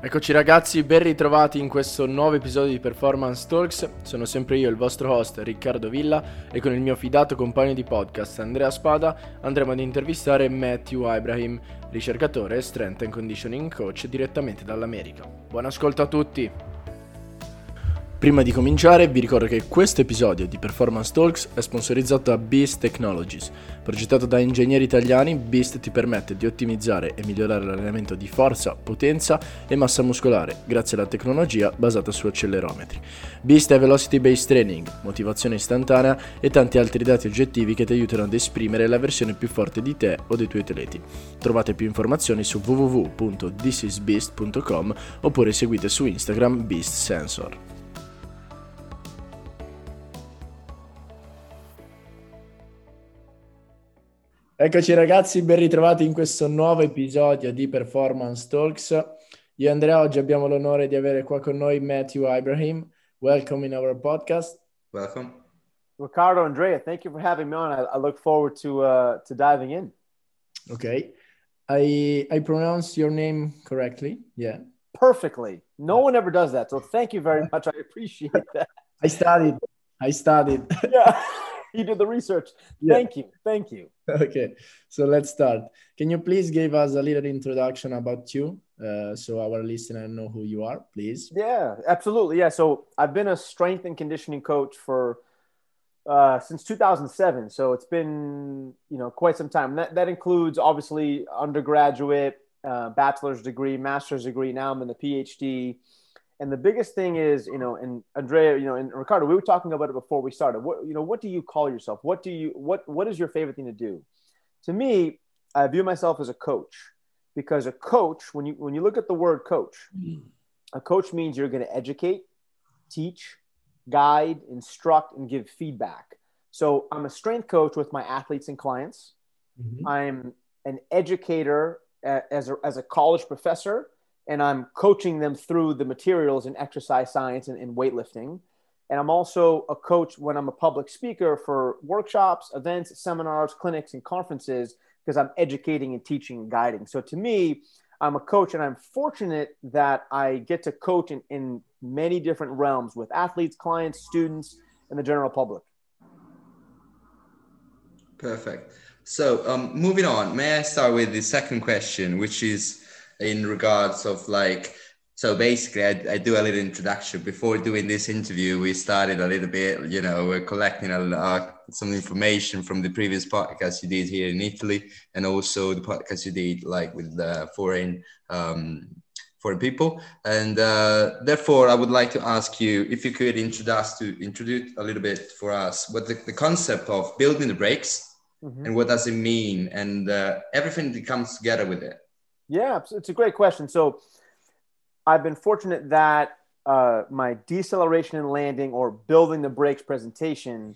Eccoci ragazzi, ben ritrovati in questo nuovo episodio di Performance Talks. Sono sempre io, il vostro host Riccardo Villa e con il mio fidato compagno di podcast Andrea Spada andremo ad intervistare Matthew Ibrahim, ricercatore e strength and conditioning coach direttamente dall'America. Buon ascolto a tutti! Prima di cominciare vi ricordo che questo episodio di Performance Talks è sponsorizzato da Beast Technologies. Progettato da ingegneri italiani, Beast ti permette di ottimizzare e migliorare l'allenamento di forza, potenza e massa muscolare grazie alla tecnologia basata su accelerometri. Beast è Velocity Based Training, motivazione istantanea e tanti altri dati oggettivi che ti aiutano ad esprimere la versione più forte di te o dei tuoi atleti. Trovate più informazioni su www.thisisbeast.com oppure seguite su Instagram Beast Sensor. Eccoci ragazzi, ben ritrovati in questo nuovo episodio di Performance Talks. Io e Andrea oggi abbiamo l'onore di avere qua con noi Matthew Ibrahim. Welcome in our podcast. Welcome. Ricardo, Andrea, thank you for having me on. I, I look forward to uh, to diving in. Okay. I I pronounce your name correctly. Yeah. Perfectly. No one ever does that. So thank you very much. I appreciate that. I studied. I studied. yeah. you did the research. Yeah. Thank you. Thank you. Okay, so let's start. Can you please give us a little introduction about you, uh, so our listener know who you are, please? Yeah, absolutely. Yeah, so I've been a strength and conditioning coach for uh, since 2007. So it's been you know quite some time. That that includes obviously undergraduate, uh, bachelor's degree, master's degree. Now I'm in the PhD. And the biggest thing is, you know, and Andrea, you know, and Riccardo, we were talking about it before we started. What, you know, what do you call yourself? What do you, what, what is your favorite thing to do? To me, I view myself as a coach because a coach, when you, when you look at the word coach, a coach means you're going to educate, teach, guide, instruct, and give feedback. So I'm a strength coach with my athletes and clients. Mm-hmm. I'm an educator as a, as a college professor and I'm coaching them through the materials in exercise science and, and weightlifting. And I'm also a coach when I'm a public speaker for workshops, events, seminars, clinics, and conferences because I'm educating and teaching and guiding. So to me, I'm a coach and I'm fortunate that I get to coach in, in many different realms with athletes, clients, students, and the general public. Perfect. So um, moving on, may I start with the second question, which is in regards of like so basically I, I, do a little introduction. Before doing this interview we started a little bit you know we're collecting a, uh, some information from the previous podcast you did here in italy and also the podcast you did like with the foreign um, foreign people. And uh, therefore i would like to ask you if you could introduce to introduce a little bit for us what the, the concept of building the brakes mm-hmm. and what does it mean and uh, everything that comes together with it yeah, it's a great question. So I've been fortunate that uh, my deceleration and landing or building the brakes presentation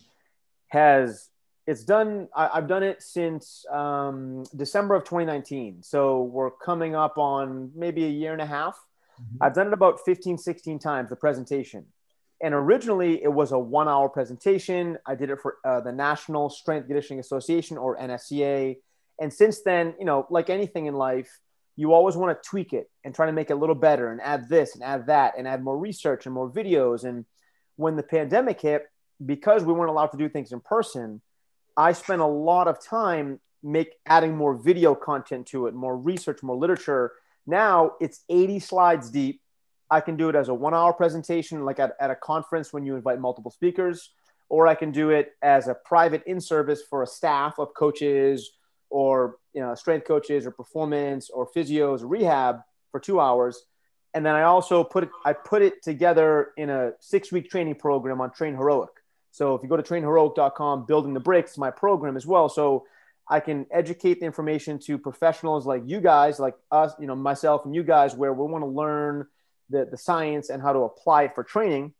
has it's done I, have done it since um, december of 2019 so we're coming up on maybe a year and a half. Mm-hmm. i've done it about 15 16 times the presentation. And originally it was a one hour presentation. I did it for uh, the national strength conditioning association or nsca and since then you know like anything in life you always want to tweak it and try to make it a little better and add this and add that and add more research and more videos. And when the pandemic hit, because we weren't allowed to do things in person, I spent a lot of time make adding more video content to it, more research, more literature. Now it's 80 slides deep. I can do it as a one hour presentation, like at, at a conference when you invite multiple speakers, or I can do it as a private in service for a staff of coaches or you know strength coaches or performance or physios or rehab for two hours. And then i also put it i put it together in a six week training program on train heroic. So if you go to trainheroic.com building the brakes my program as well. So i can educate the information to professionals like you guys like us you know myself and you guys where we want to learn the, the science and how to apply it for training.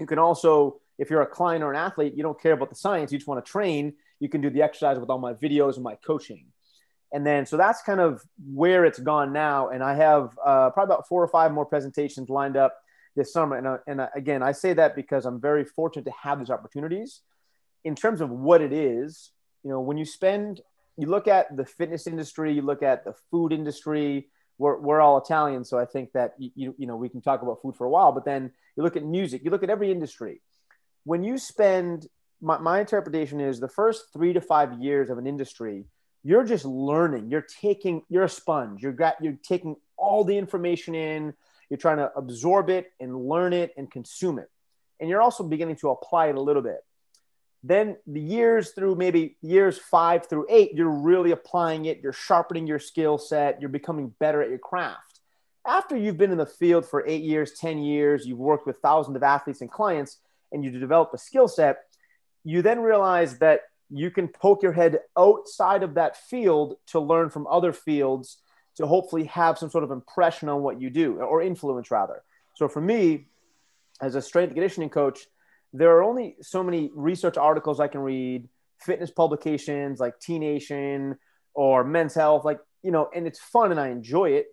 You can also if you're a client or an athlete you don't care about the science you just want to train you can do the exercise with all my videos and my coaching. And then, so that's kind of where it's gone now. And I have uh, probably about four or five more presentations lined up this summer. And, uh, and uh, again, I say that because I'm very fortunate to have these opportunities. In terms of what it is, you know, when you spend, you look at the fitness industry, you look at the food industry, we're, we're all Italian, so I think that you, you know we can talk about food for a while. But then you look at music, you look at every industry. When you spend, my, my interpretation is the first three to five years of an industry, you're just learning. You're taking, you're a sponge. You're got, you're taking all the information in. You're trying to absorb it and learn it and consume it, and you're also beginning to apply it a little bit. Then the years through maybe years five through eight, you're really applying it. You're sharpening your skill set. You're becoming better at your craft. After you've been in the field for eight years, 10 years, you've worked with thousands of athletes and clients, and you develop a skill set, you then realize that you can poke your head outside of that field to learn from other fields to hopefully have some sort of impression on what you do or influence rather. So for me, as a strength conditioning coach, there are only so many research articles I can read, fitness publications like T Nation or Men's Health, like, you know, and it's fun and I enjoy it.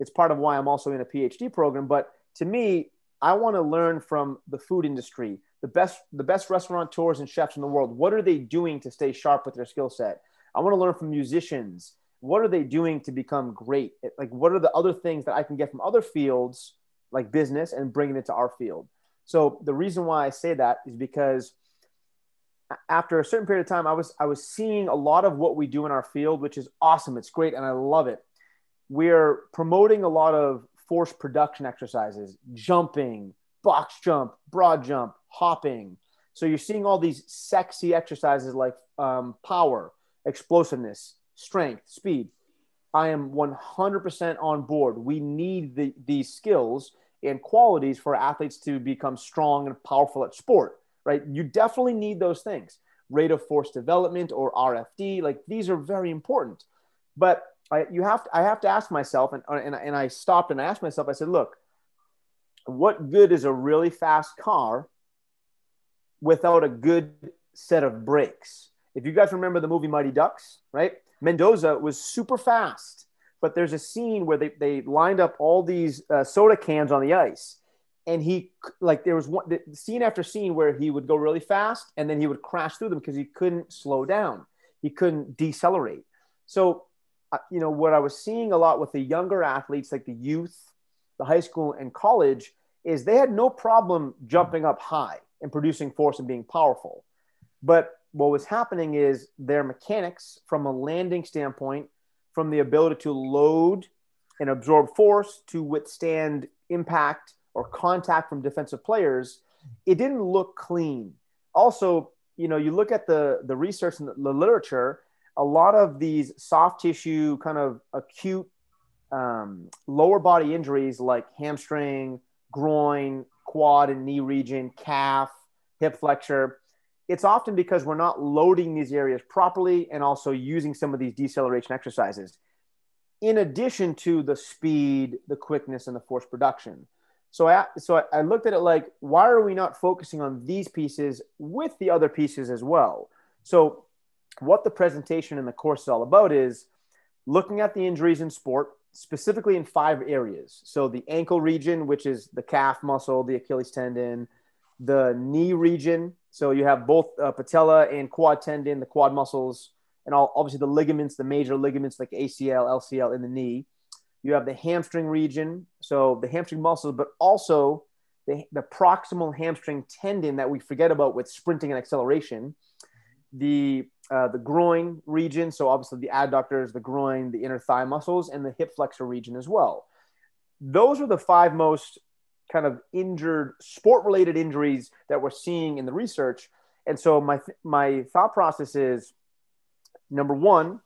It's part of why I'm also in a PhD program. But to me, I want to learn from the food industry, the best, the best restaurateurs and chefs in the world. What are they doing to stay sharp with their skill set? I want to learn from musicians. What are they doing to become great? Like, what are the other things that I can get from other fields, like business, and bringing it to our field? So the reason why I say that is because after a certain period of time, I was I was seeing a lot of what we do in our field, which is awesome. It's great, and I love it. We're promoting a lot of force production exercises, jumping, box jump, broad jump, hopping. So you're seeing all these sexy exercises like um, power, explosiveness, strength, speed. I am 100% on board. We need the, these skills and qualities for athletes to become strong and powerful at sport, right? You definitely need those things. Rate of force development or RFD, like these are very important. But I, you have to, I have to ask myself, and, and, and I stopped and I asked myself, I said, look, what good is a really fast car without a good set of brakes? If you guys remember the movie Mighty Ducks, right? Mendoza was super fast but there's a scene where they, they lined up all these uh, soda cans on the ice and he like there was one scene after scene where he would go really fast and then he would crash through them because he couldn't slow down he couldn't decelerate so uh, you know what i was seeing a lot with the younger athletes like the youth the high school and college is they had no problem jumping up high and producing force and being powerful but what was happening is their mechanics from a landing standpoint from the ability to load and absorb force to withstand impact or contact from defensive players, it didn't look clean. Also, you know, you look at the the research and the, literature, a lot of these soft tissue kind of acute um, lower body injuries like hamstring, groin, quad and knee region, calf, hip flexor, it's often because we're not loading these areas properly and also using some of these deceleration exercises in addition to the speed the quickness and the force production. So i so i looked at it like why are we not focusing on these pieces with the other pieces as well? So what the presentation and the course is all about is looking at the injuries in sport specifically in five areas so the ankle region which is the calf muscle the achilles tendon the knee region so you have both uh, patella and quad tendon, the quad muscles, and all, obviously the ligaments, the major ligaments like ACL, LCL in the knee. You have the hamstring region, so the hamstring muscles, but also the, the proximal hamstring tendon that we forget about with sprinting and acceleration. The uh, the groin region, so obviously the adductors, the groin, the inner thigh muscles, and the hip flexor region as well. Those are the five most kind of injured sport related injuries that we're seeing in the research. And so my my thought process is number 1,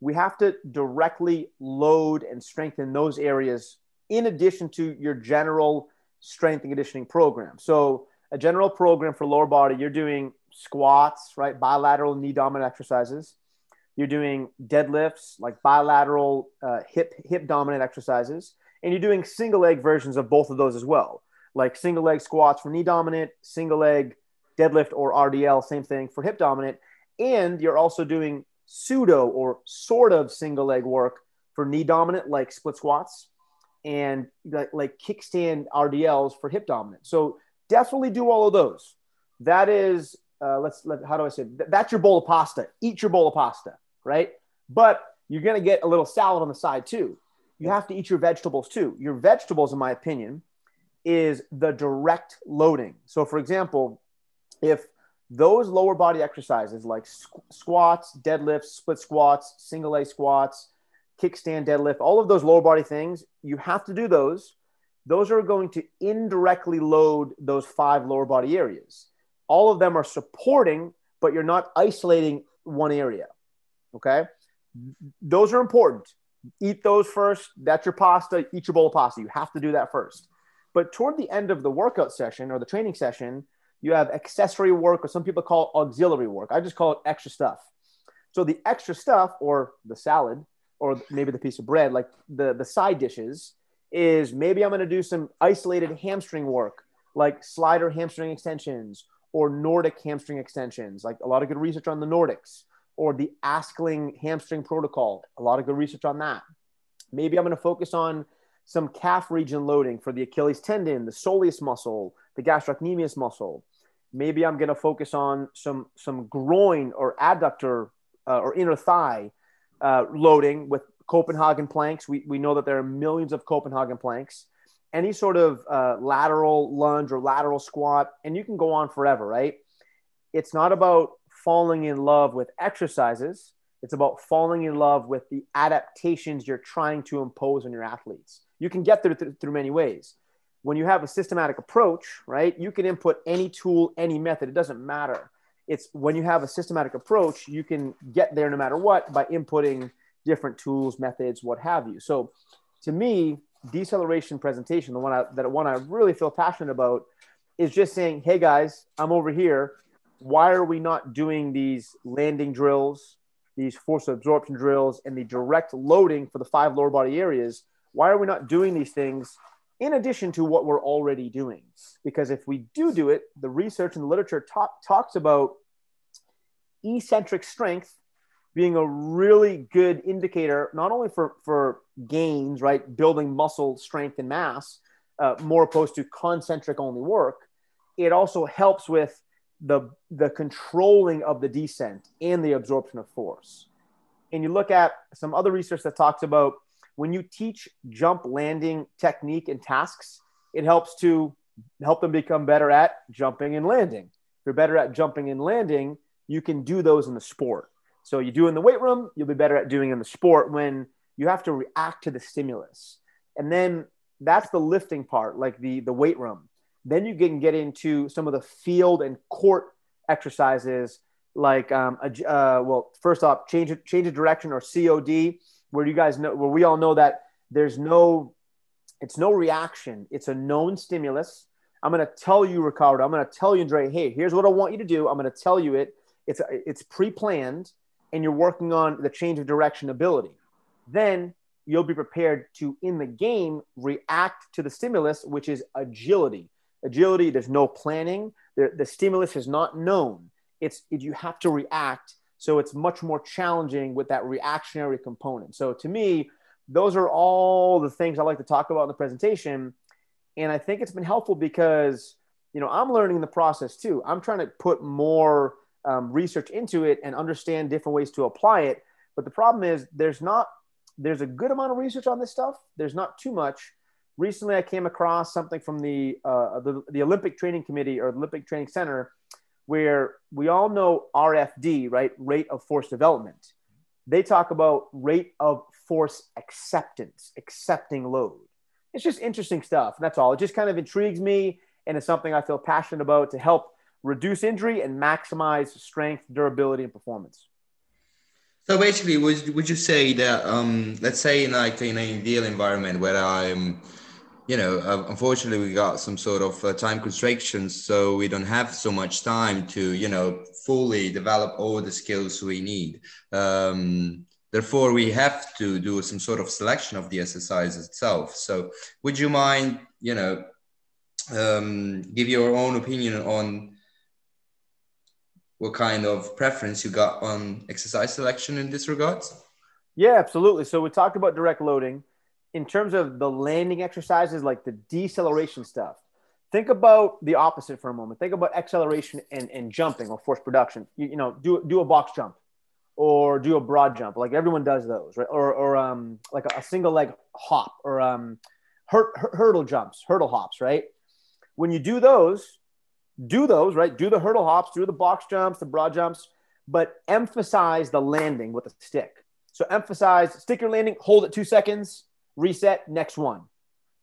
we have to directly load and strengthen those areas in addition to your general strength and conditioning program. So a general program for lower body, you're doing squats, right? Bilateral knee dominant exercises. You're doing deadlifts, like bilateral uh, hip hip dominant exercises and you're doing single leg versions of both of those as well, like single leg squats for knee dominant, single leg deadlift or RDL, same thing for hip dominant, and you're also doing pseudo or sort of single leg work for knee dominant, like split squats, and like, like kickstand RDLs for hip dominant. So definitely do all of those. That is, uh, let's let, how do I say? It? That's your bowl of pasta. Eat your bowl of pasta, right? But you're gonna get a little salad on the side too you have to eat your vegetables too. Your vegetables, in my opinion, is the direct loading. So, for example, if those lower body exercises like squats, deadlifts, split squats, single A squats, kickstand deadlift, all of those lower body things, you have to do those. Those are going to indirectly load those five lower body areas. All of them are supporting, but you're not isolating one area. Okay. Those are important. Eat those first. That's your pasta. Eat your bowl of pasta. You have to do that first. But toward the end of the workout session or the training session, you have accessory work, or some people call auxiliary work. I just call it extra stuff. So the extra stuff, or the salad, or maybe the piece of bread, like the, the side dishes, is maybe I'm going to do some isolated hamstring work, like slider hamstring extensions or Nordic hamstring extensions, like a lot of good research on the Nordics, or the Askling hamstring protocol, a lot of good research on that. Maybe I'm going to focus on some calf region loading for the Achilles tendon, the soleus muscle, the gastrocnemius muscle. Maybe I'm going to focus on some some groin or adductor uh, or inner thigh uh, loading with Copenhagen planks. We, we know that there are millions of Copenhagen planks. Any sort of uh, lateral lunge or lateral squat, and you can go on forever, right? It's not about falling in love with exercises. It's about falling in love with the adaptations you're trying to impose on your athletes you can get there th- through many ways. When you have a systematic approach, right, you can input any tool, any method, it doesn't matter. It's when you have a systematic approach, you can get there no matter what by inputting different tools, methods, what have you. So to me, deceleration presentation, the one I, that one I really feel passionate about is just saying, hey guys, I'm over here. Why are we not doing these landing drills, these force absorption drills, and the direct loading for the five lower body areas why are we not doing these things in addition to what we're already doing? Because if we do do it, the research and the literature talk, talks about eccentric strength being a really good indicator, not only for, for gains, right, building muscle strength and mass, uh, more opposed to concentric only work, it also helps with the, the controlling of the descent and the absorption of force. And you look at some other research that talks about when you teach jump landing technique and tasks, it helps to help them become better at jumping and landing. If you're better at jumping and landing, you can do those in the sport. So you do in the weight room, you'll be better at doing in the sport when you have to react to the stimulus. And then that's the lifting part, like the the weight room. Then you can get into some of the field and court exercises, like um, a, uh, well, first off, change change of direction or COD where you guys know where we all know that there's no it's no reaction. It's a known stimulus. I'm going to tell you riccardo i'm going to tell you andre hey here's what i want you to do. I'm going to tell you it. It's it's pre-planned and you're working on the change of direction ability then you'll be prepared to in the game react to the stimulus which is agility agility there's no planning the, the stimulus is not known it's it, you have to react so it's much more challenging with that reactionary component. So to me, those are all the things I like to talk about in the presentation. And I think it's been helpful because, you know, I'm learning the process too. I'm trying to put more um, research into it and understand different ways to apply it. But the problem is there's not, there's a good amount of research on this stuff. There's not too much. Recently, I came across something from the, uh, the, the Olympic Training Committee or Olympic Training Center where we all know RFD, right? Rate of force development. They talk about rate of force acceptance, accepting load. It's just interesting stuff. That's all. It just kind of intrigues me. And it's something I feel passionate about to help reduce injury and maximize strength, durability, and performance. So basically, would, would you say that, um, let's say in like in an ideal environment where I'm you know, uh, unfortunately, we got some sort of uh, time constrictions, so we don't have so much time to, you know, fully develop all the skills we need. Um, therefore, we have to do some sort of selection of the exercise itself. So, would you mind, you know, um, give your own opinion on what kind of preference you got on exercise selection in this regard? Yeah, absolutely. So we talked about direct loading in terms of the landing exercises, like the deceleration stuff, think about the opposite for a moment. Think about acceleration and, and jumping or force production. You, you know, do, do a box jump or do a broad jump. Like everyone does those, right? Or, or um, like a, single leg hop or um, hur- hurdle jumps, hurdle hops, right? When you do those, do those, right? Do the hurdle hops, do the box jumps, the broad jumps, but emphasize the landing with a stick. So emphasize stick your landing, hold it two seconds, reset, next one.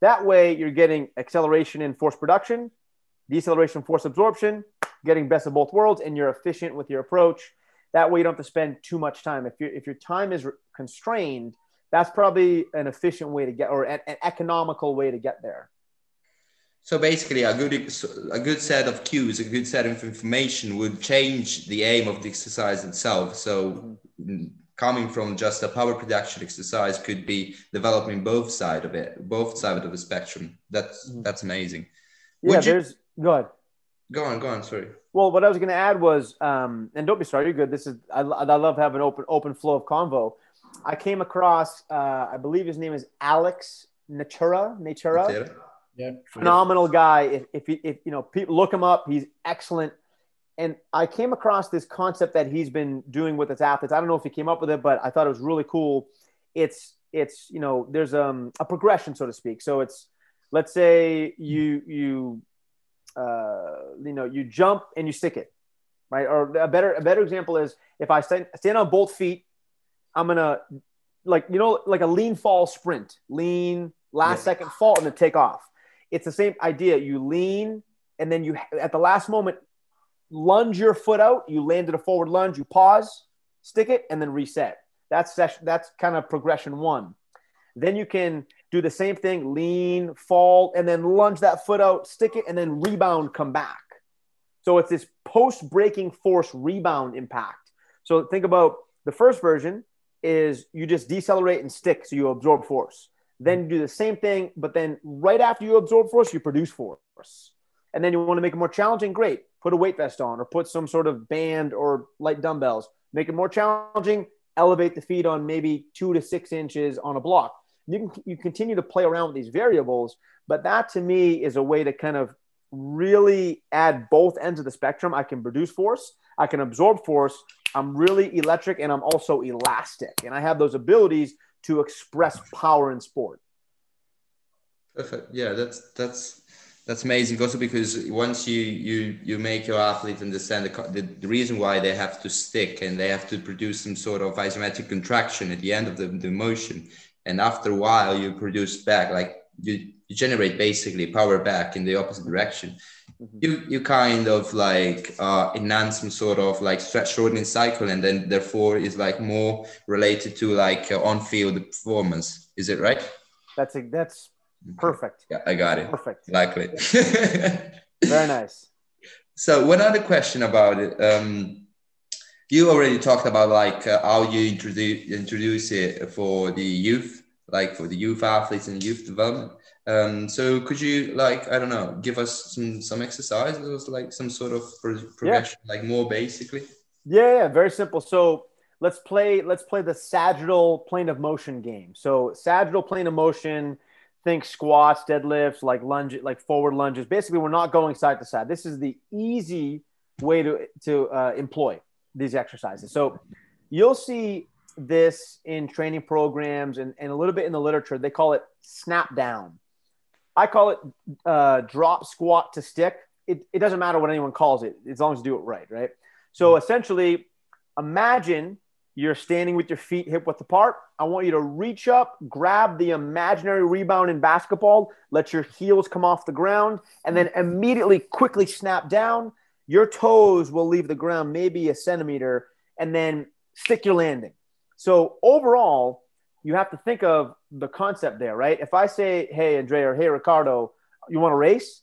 That way you're getting acceleration in force production, deceleration, force absorption, getting best of both worlds, and you're efficient with your approach. That way you don't have to spend too much time. If, if your time is constrained, that's probably an efficient way to get or an, an economical way to get there. So basically, a good a good set of cues, a good set of information would change the aim of the exercise itself. So, coming from just a power production exercise could be developing both side of it, both side of the spectrum. That's mm-hmm. that's amazing. Yeah, would there's you, go ahead. Go on, go on. Sorry. Well, what I was going to add was, um, and don't be sorry, you're good. This is I, I love having open open flow of convo. I came across, uh, I believe his name is Alex Natera. Natera. Natera. Yeah. Phenomenal guy. If, if, if you know, look him up. He's excellent. And I came across this concept that he's been doing with his athletes. I don't know if he came up with it, but I thought it was really cool. It's it's you know there's um, a progression so to speak. So it's let's say you you uh, you know you jump and you stick it, right? Or a better a better example is if I stand stand on both feet, I'm gonna like you know like a lean fall sprint, lean last yeah. second fall and then take off. It's the same idea. You lean and then you at the last moment lunge your foot out. You landed a forward lunge. You pause, stick it, and then reset. That's session. That's kind of progression one. Then you can do the same thing, lean, fall, and then lunge that foot out, stick it, and then rebound, come back. So it's this post braking force rebound impact. So think about the first version is you just decelerate and stick so you absorb force. Then you do the same thing, but then right after you absorb force, you produce force. And then you want to make it more challenging, great. Put a weight vest on or put some sort of band or light dumbbells. Make it more challenging, elevate the feet on maybe two to six inches on a block. You can you continue to play around with these variables, but that to me is a way to kind of really add both ends of the spectrum. I can produce force, I can absorb force. I'm really electric and I'm also elastic. And I have those abilities to express power in sport. Perfect. Yeah, that's that's that's amazing. Also, because once you you you make your athlete understand the, the, reason why they have to stick and they have to produce some sort of isometric contraction at the end of the, the motion, and after a while you produce back like you, you generate basically power back in the opposite direction. Mm-hmm. You you kind of like uh, enhance some sort of like stretch shortening cycle, and then therefore is like more related to like uh, on field performance. Is it right? That's a, that's perfect. Yeah, I got it. Perfect. Likely. Very nice. So one other question about it. Um, you already talked about like uh, how you introduce introduce it for the youth, like for the youth athletes and youth development. Um, so could you like I don't know, give us some some exercises, like some sort of progression, yeah. like more basically? Yeah, yeah, very simple. So let's play let's play the sagittal plane of motion game. So sagittal plane of motion, think squats, deadlifts, like lunge, like forward lunges. Basically, we're not going side to side. This is the easy way to to uh, employ these exercises. So you'll see this in training programs and, and a little bit in the literature. They call it snap down. I call it uh, drop squat to stick. It, it doesn't matter what anyone calls it as long as you do it right, right? So mm-hmm. essentially, imagine you're standing with your feet hip width apart. I want you to reach up, grab the imaginary rebound in basketball, let your heels come off the ground, and then immediately quickly snap down. Your toes will leave the ground maybe a centimeter, and then stick your landing. So overall, you have to think of the concept there, right? If I say, hey, Andre, or hey, Riccardo, you want to race?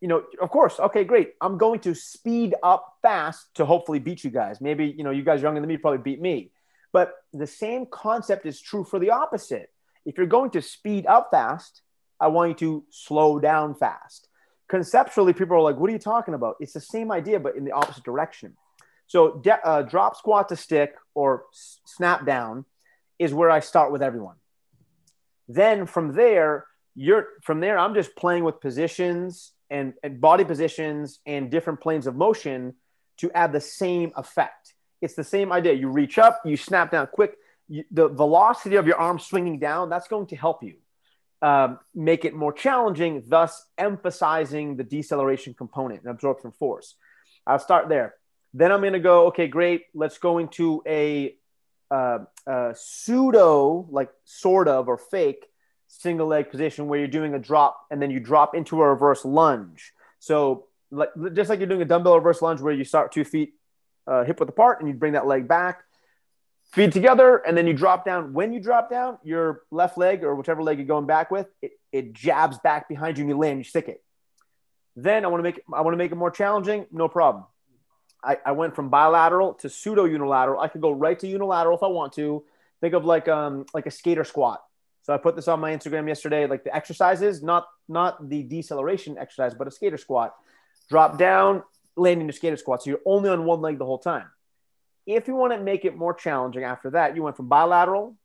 You know, of course. Okay, great. I'm going to speed up fast to hopefully beat you guys. Maybe, you know, you guys younger than me probably beat me. But the same concept is true for the opposite. If you're going to speed up fast, I want you to slow down fast. Conceptually, people are like, what are you talking about? It's the same idea, but in the opposite direction. So, de- uh, drop squat to stick or s- snap down is where I start with everyone. Then from there, you're from there, I'm just playing with positions and, and body positions and different planes of motion to add the same effect. It's the same idea. You reach up, you snap down quick. You, the velocity of your arm swinging down, that's going to help you um, make it more challenging, thus emphasizing the deceleration component and absorption force. I'll start there. Then I'm going to go, okay, great. Let's go into a, uh, a pseudo, like sort of or fake single leg position where you're doing a drop and then you drop into a reverse lunge. So, like just like you're doing a dumbbell reverse lunge where you start two feet uh, hip width apart and you bring that leg back, feet together, and then you drop down. When you drop down, your left leg or whichever leg you're going back with, it, it jabs back behind you and you land, you stick it. Then I want to make I want to make it more challenging. No problem. I, I went from bilateral to pseudo unilateral. I could go right to unilateral if I want to. Think of like um like a skater squat. So I put this on my Instagram yesterday, like the exercises, not not the deceleration exercise, but a skater squat. Drop down, landing a skater squat. So you're only on one leg the whole time. If you want to make it more challenging after that, you went from bilateral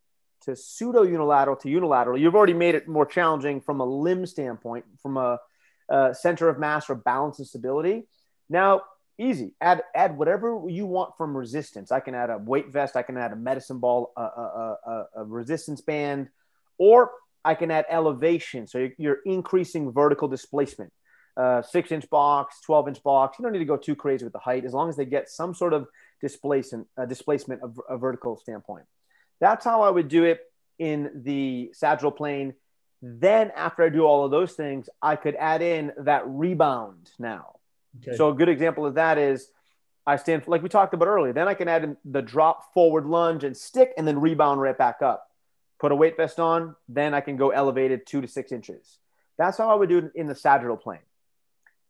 to pseudo unilateral to unilateral. You've already made it more challenging from a limb standpoint, from a, a center of mass or balance and stability. Now Easy. Add add whatever you want from resistance. I can add a weight vest. I can add a medicine ball, a, a, a, a resistance band, or I can add elevation. So you're, increasing vertical displacement. Uh, six inch box, 12 inch box. You don't need to go too crazy with the height as long as they get some sort of displacement, uh, displacement of a vertical standpoint. That's how I would do it in the sagittal plane. Then, after I do all of those things, I could add in that rebound now. Okay. So a good example of that is I stand like we talked about earlier. Then I can add in the drop forward lunge and stick and then rebound right back up. Put a weight vest on, then I can go elevated two to six inches. That's how I would do it in the sagittal plane.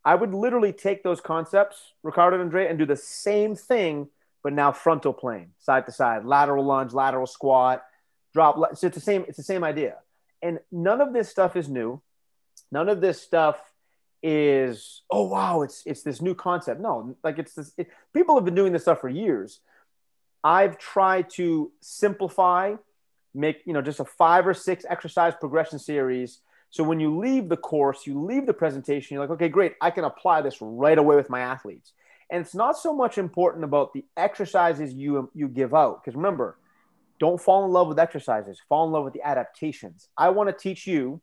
I would literally take those concepts, Riccardo and Andre, and do the same thing, but now frontal plane, side to side, lateral lunge, lateral squat, drop. So it's the same. It's the same idea. And none of this stuff is new. None of this stuff is oh wow it's it's this new concept. No like it's this it, people have been doing this stuff for years. I've tried to simplify make you know just a five or six exercise progression series. So when you leave the course you leave the presentation you're like okay great i can apply this right away with my athletes. And it's not so much important about the exercises you you give out because remember don't fall in love with exercises fall in love with the adaptations. I want to teach you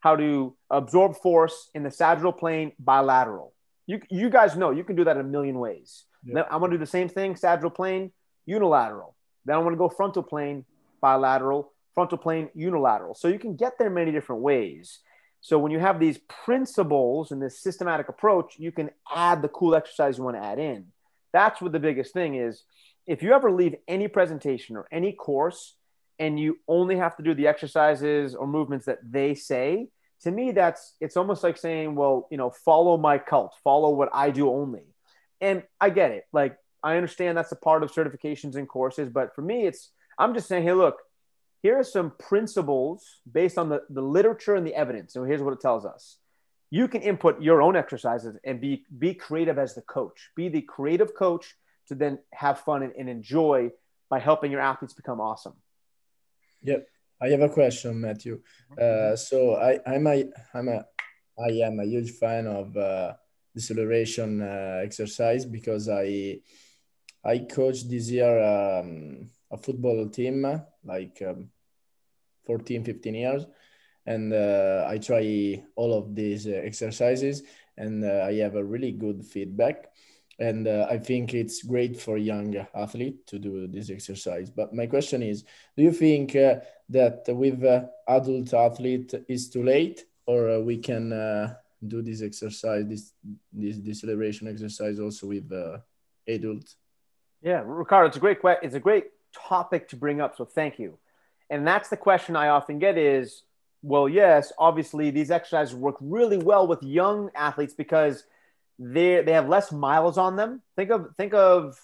how to absorb force in the sagittal plane bilateral. You, you guys know you can do that a million ways. Yeah. I'm to do the same thing, sagittal plane, unilateral. Then I'm to go frontal plane, bilateral, frontal plane, unilateral. So you can get there many different ways. So when you have these principles and this systematic approach, you can add the cool exercise you want to add in. That's what the biggest thing is. If you ever leave any presentation or any course and you only have to do the exercises or movements that they say to me that's it's almost like saying well you know follow my cult follow what i do only. And i get it. Like i understand that's a part of certifications and courses but for me it's i'm just saying hey look here are some principles based on the, the literature and the evidence. So here's what it tells us. You can input your own exercises and be be creative as the coach. Be the creative coach to then have fun and, and enjoy by helping your athletes become awesome Yep. I have a question, Matthew. Uh, so I, I'm a, I'm a, I am a huge fan of uh, deceleration uh, exercise because I, I coached this year um, a football team like um, 14, 15 years, and uh, I try all of these uh, exercises, and uh, I have a really good feedback and uh, i think it's great for young athlete to do this exercise. But my question is do you think uh, that with uh, adult athlete is too late or uh, we can uh, do this exercise this this deceleration exercise also with uh, adult yeah riccardo it's a great question it's a great topic to bring up so thank you. And that's the question i often get is well yes obviously these exercises work really well with young athletes because they they have less miles on them. Think of think of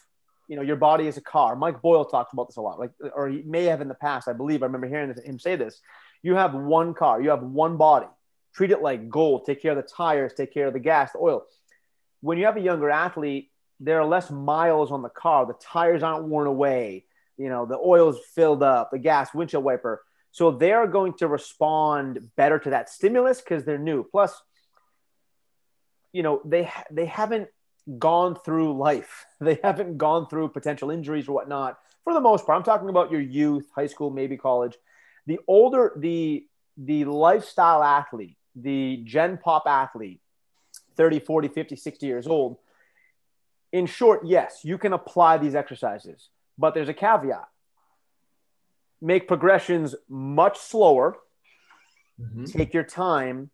you know your body as a car. Mike Boyle talked about this a lot, like or he may have in the past. I believe I remember hearing him say this. You have one car, you have one body. Treat it like gold. Take care of the tires, take care of the gas, the oil. When you have a younger athlete, there are less miles on the car. The tires aren't worn away. You know the oil's filled up, the gas, windshield wiper. So they're going to respond better to that stimulus because they're new. Plus, you know they they haven't gone through life. They haven't gone through potential injuries or whatnot. For the most part, I'm talking about your youth, high school, maybe college. The older the the lifestyle athlete, the gen pop athlete, 30, 40, 50, 60 years old, in short, yes, you can apply these exercises, but there's a caveat. Make progressions much slower, mm-hmm. take your time,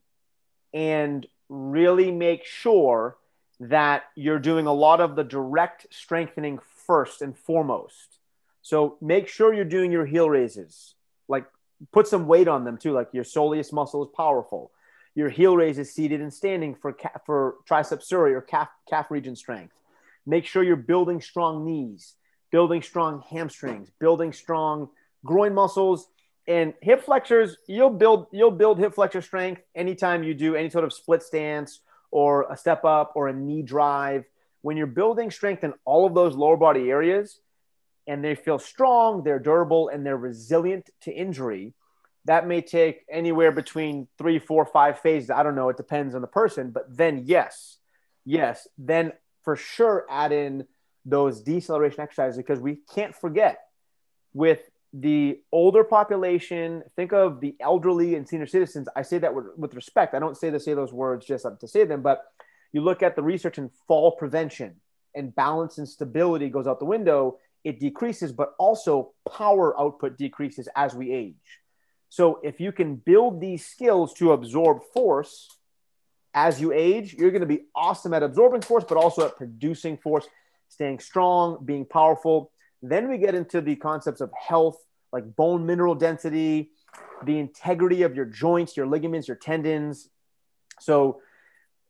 and really make sure that you're doing a lot of the direct strengthening first and foremost. So make sure you're doing your heel raises. Like put some weight on them too. Like your soleus muscle is powerful. Your heel raises seated and standing for ca- for triceps surae or calf calf region strength. Make sure you're building strong knees, building strong hamstrings, building strong groin muscles and hip flexors. You'll build you'll build hip flexor strength anytime you do any sort of split stance or a step up or a knee drive. When you're building strength in all of those lower body areas, and they feel strong, they're durable, and they're resilient to injury. That may take anywhere between three, four, five phases. I don't know. It depends on the person. But then, yes, yes, then for sure add in those deceleration exercises because we can't forget with the older population, think of the elderly and senior citizens. I say that with, respect. I don't say to say those words just to say them, but you look at the research in fall prevention and balance and stability goes out the window, it decreases, but also power output decreases as we age. So if you can build these skills to absorb force as you age, you're going to be awesome at absorbing force, but also at producing force, staying strong, being powerful. Then we get into the concepts of health, like bone mineral density, the integrity of your joints, your ligaments, your tendons. So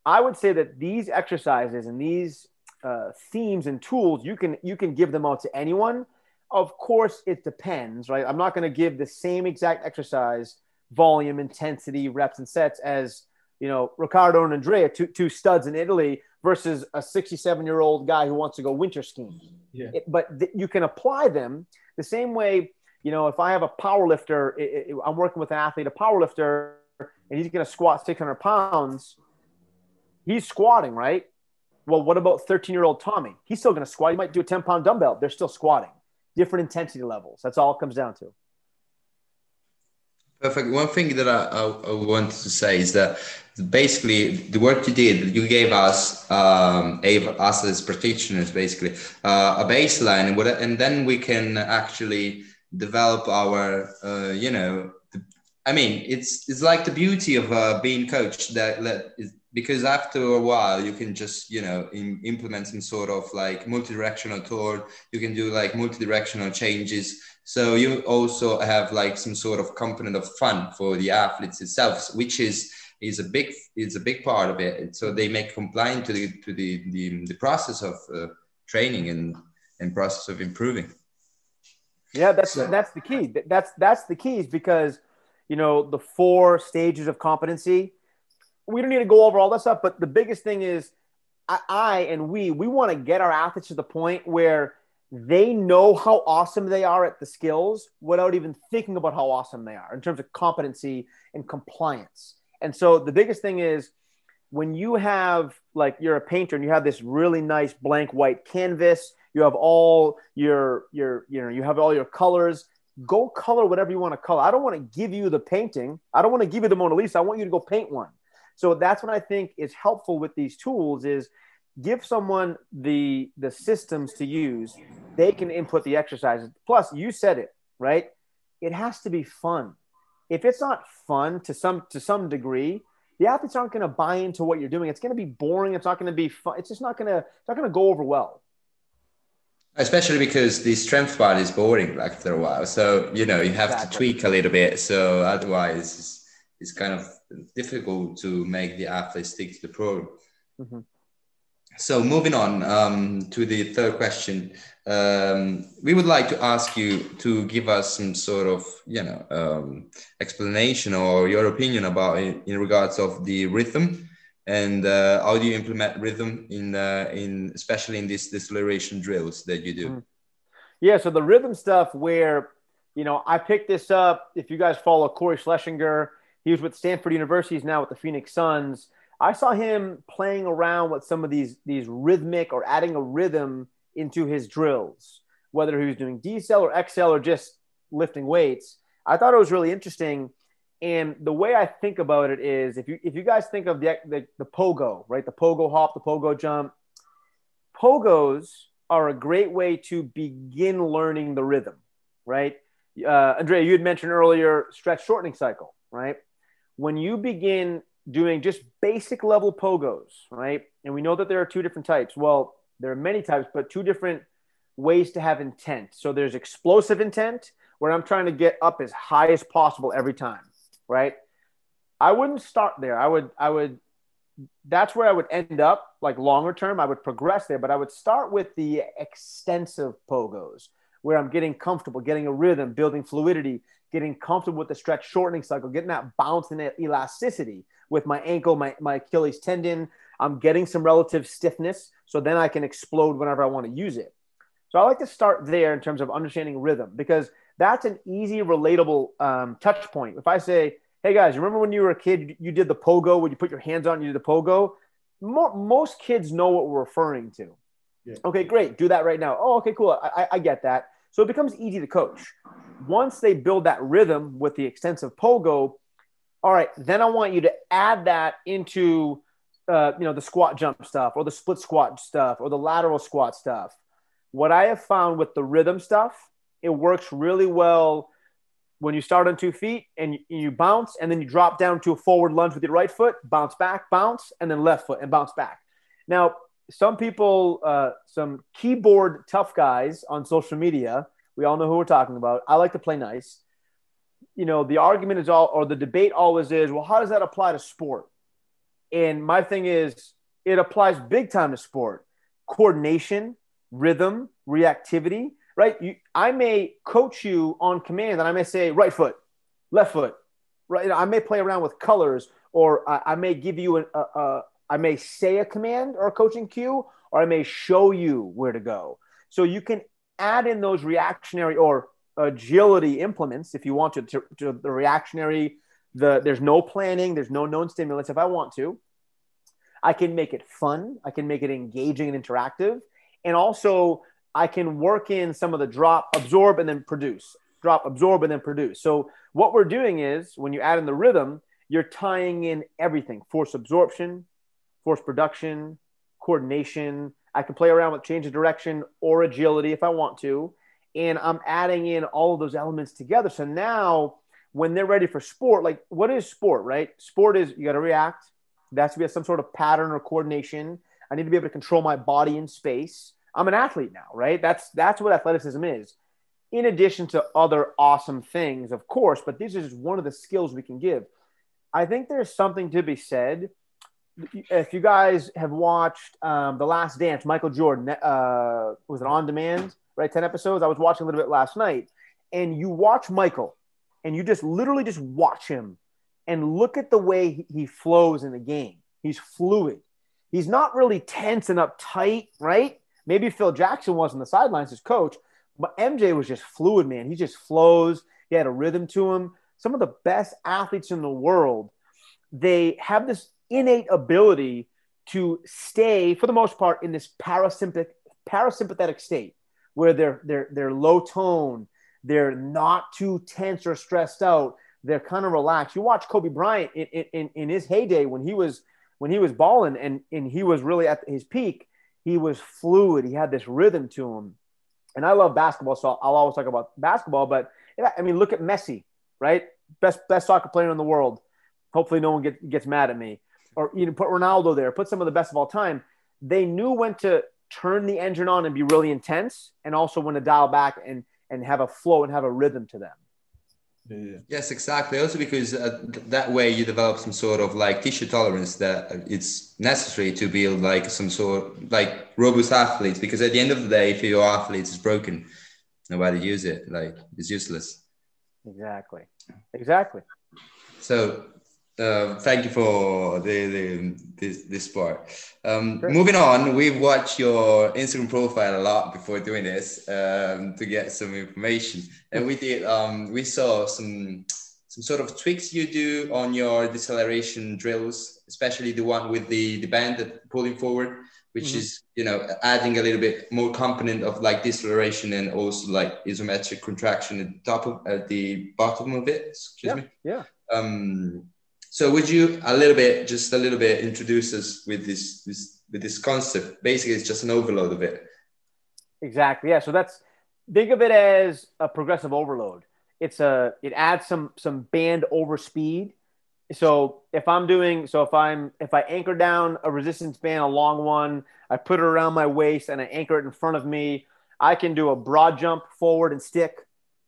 I would say that these exercises and these uh, themes and tools, you can you can give them out to anyone of course, it depends, right? I'm not going to give the same exact exercise volume, intensity, reps, and sets as you know Riccardo and Andrea, two, two studs in Italy, versus a 67 year old guy who wants to go winter skiing. Yeah. It, but th- you can apply them the same way. You know, if I have a power lifter, it, it, I'm working with an athlete, a power lifter, and he's going to squat 600 pounds. He's squatting, right? Well, what about 13 year old Tommy? He's still going to squat. He might do a 10 pound dumbbell. They're still squatting different intensity levels. That's all it comes down to. Perfect. One thing that I, I, I, wanted to say is that basically the work you did, you gave us, um, us as practitioners, basically uh, a baseline, and, what, and then we can actually develop our, uh, you know, I mean, it's it's like the beauty of uh, being coached that, that is, because after a while you can just you know in, implement some sort of like multi-directional turn you can do like multi-directional changes so you also have like some sort of component of fun for the athletes itself which is is a big is a big part of it. So they make compliant to the to the the, the process of uh, training and and process of improving. Yeah that's so, that's the key. That's that's the keys because you know the four stages of competency we don't need to go over all that stuff, but the biggest thing is I, I and we we want to get our athletes to the point where they know how awesome they are at the skills without even thinking about how awesome they are in terms of competency and compliance. And so the biggest thing is when you have like you're a painter and you have this really nice blank white canvas, you have all your your you know you have all your colors. Go color whatever you want to color. I don't want to give you the painting. I don't want to give you the Mona Lisa. I want you to go paint one. So that's what I think is helpful with these tools is give someone the the systems to use. They can input the exercises. Plus, you said it, right? It has to be fun. If it's not fun to some to some degree, the athletes aren't going to buy into what you're doing. It's going to be boring. It's not going to be fun. It's just not going to it's not going to go over well. Especially because the strength part is boring after a while. So you know you have exactly. to tweak a little bit. So otherwise, it's, it's kind of difficult to make the athlete stick to the program. Mm-hmm. So moving on um, to the third question, um, we would like to ask you to give us some sort of you know um, explanation or your opinion about in, in regards of the rhythm and uh, how do you implement rhythm in uh, in especially in these deceleration drills that you do. Mm-hmm. Yeah, so the rhythm stuff where you know I picked this up. If you guys follow Corey Schlesinger he was with Stanford University. He's now with the Phoenix Suns. I saw him playing around with some of these these rhythmic or adding a rhythm into his drills, whether he was doing decel or accel or just lifting weights. I thought it was really interesting. And the way I think about it is, if you if you guys think of the the, the pogo, right, the pogo hop, the pogo jump, pogos are a great way to begin learning the rhythm, right? Uh, Andrea, you had mentioned earlier stretch shortening cycle, right? When you begin doing just basic level pogos, right? And we know that there are two different types. Well, there are many types, but two different ways to have intent. So there's explosive intent, where I'm trying to get up as high as possible every time, right? I wouldn't start there. I would, I would, that's where I would end up, like longer term. I would progress there, but I would start with the extensive pogos where I'm getting comfortable, getting a rhythm, building fluidity, getting comfortable with the stretch shortening cycle, getting that bounce and elasticity with my ankle, my, my Achilles tendon. I'm getting some relative stiffness. So then I can explode whenever I want to use it. So I like to start there in terms of understanding rhythm because that's an easy, relatable um, touch point. If I say, hey guys, remember when you were a kid, you did the pogo, when you put your hands on, you did the pogo? More, most kids know what we're referring to. Yeah. Okay, great. Do that right now. Oh, okay, cool. I, I get that. So it becomes easy to coach. Once they build that rhythm with the extensive pogo, all right, then I want you to add that into, uh, you know, the squat jump stuff or the split squat stuff or the lateral squat stuff. What I have found with the rhythm stuff, it works really well when you start on two feet and you, bounce and then you drop down to a forward lunge with your right foot, bounce back, bounce, and then left foot and bounce back. Now, some people, uh, some keyboard tough guys on social media, we all know who we're talking about. I like to play nice. You know, the argument is all, or the debate always is, well, how does that apply to sport? And my thing is, it applies big time to sport. Coordination, rhythm, reactivity, right? You, I may coach you on command and I may say right foot, left foot, right? I may play around with colors or I, I may give you a, a, a, I may say a command or a coaching cue, or I may show you where to go. So you can add in those reactionary or agility implements if you want to, to, to the reactionary. The there's no planning, there's no known stimulus. If I want to, I can make it fun. I can make it engaging and interactive, and also I can work in some of the drop, absorb, and then produce. Drop, absorb, and then produce. So what we're doing is when you add in the rhythm, you're tying in everything: force absorption, force production, coordination. I can play around with change of direction or agility if I want to. And I'm adding in all of those elements together. So now when they're ready for sport, like what is sport, right? Sport is you got to react. That's to be some sort of pattern or coordination. I need to be able to control my body in space. I'm an athlete now, right? That's that's what athleticism is. In addition to other awesome things, of course, but this is one of the skills we can give. I think there's something to be said if you guys have watched um, The Last Dance, Michael Jordan, uh, was it on demand, right? 10 episodes. I was watching a little bit last night. And you watch Michael and you just literally just watch him and look at the way he flows in the game. He's fluid. He's not really tense and uptight, right? Maybe Phil Jackson was on the sidelines as coach, but MJ was just fluid, man. He just flows. He had a rhythm to him. Some of the best athletes in the world, they have this innate ability to stay, for the most part, in this parasympathetic parasympathetic state where they're they're they're low tone, they're not too tense or stressed out, they're kind of relaxed. You watch Kobe Bryant in, in, in his heyday when he was when he was balling and, and he was really at his peak, he was fluid. He had this rhythm to him. And I love basketball, so I'll always talk about basketball. But I mean, look at Messi, right? Best best soccer player in the world. Hopefully, no one get, gets mad at me or you know, put Ronaldo there, put some of the best of all time. They knew when to turn the engine on and be really intense, and also when to dial back and and have a flow and have a rhythm to them. Yeah. Yes, exactly. Also, because uh, that way you develop some sort of like tissue tolerance that it's necessary to build like some sort like robust athletes. Because at the end of the day, if your athlete is broken, nobody use it. Like it's useless. Exactly. Exactly. So uh, thank you for the, the this this part. Um, moving on, we've watched your Instagram profile a lot before doing this um, to get some information, and we did. Um, we saw some some sort of tweaks you do on your deceleration drills, especially the one with the, the band that pulling forward, which mm-hmm. is, you know, adding a little bit more component of like deceleration and also like isometric contraction at the top of at the bottom of it. Excuse yeah, me. Yeah. Um, so would you a little bit, just a little bit introduce us with this, this with this concept? Basically, it's just an overload of it. Exactly. Yeah. So that's think of it as a progressive overload it's a it adds some some band over speed. So if I'm doing so if I'm if I anchor down a resistance band, a long one, I put it around my waist and I anchor it in front of me, I can do a broad jump forward and stick.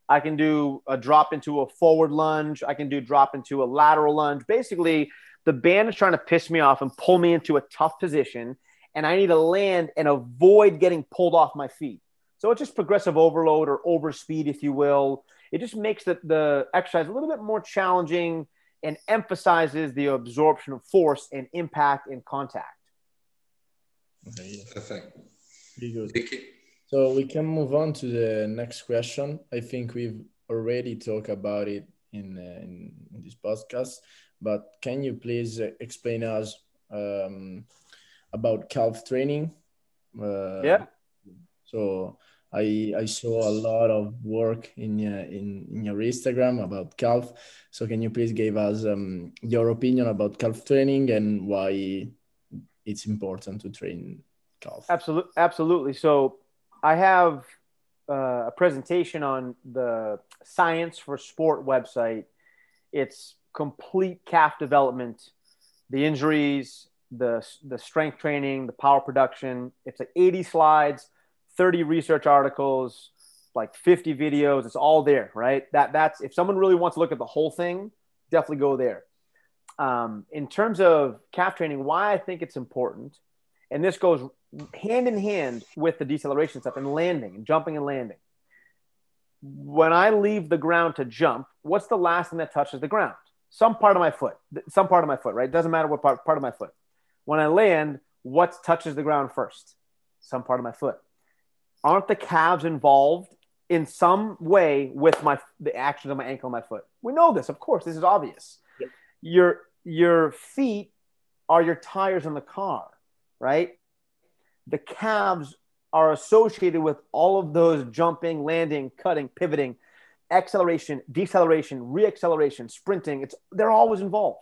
I can do a drop into a forward lunge. I can do drop into a lateral lunge. Basically, the band is trying to piss me off and pull me into a tough position, and I need to land and avoid getting pulled off my feet. So it's just progressive overload or overspeed, if you will it just makes the, the exercise a little bit more challenging and emphasizes the absorption of force and impact and contact. Okay, Perfect. Very good. So we can move on to the next question. I think we've already talked about it in, uh, in, this podcast, but can you please explain us um, about calf training? Uh, yeah. So I, I saw a lot of work in, uh, in, in your Instagram about calf. So can you please give us um, your opinion about calf training and why it's important to train calf? Absolutely, absolutely. So I have uh, a presentation on the Science for Sport website. It's complete calf development, the injuries, the the strength training, the power production. It's like 80 slides 30 research articles, like 50 videos. It's all there, right? That that's if someone really wants to look at the whole thing, definitely go there. Um, in terms of calf training, why I think it's important, and this goes hand in hand with the deceleration stuff and landing and jumping and landing. When I leave the ground to jump, what's the last thing that touches the ground? Some part of my foot, some part of my foot, right? It doesn't matter what part, part of my foot. When I land, what touches the ground first? Some part of my foot aren't the calves involved in some way with my the actions of my ankle and my foot? We know this, of course. This is obvious. Yep. Your your feet are your tires in the car, right? The calves are associated with all of those jumping, landing, cutting, pivoting, acceleration, deceleration, reacceleration, sprinting. It's they're always involved.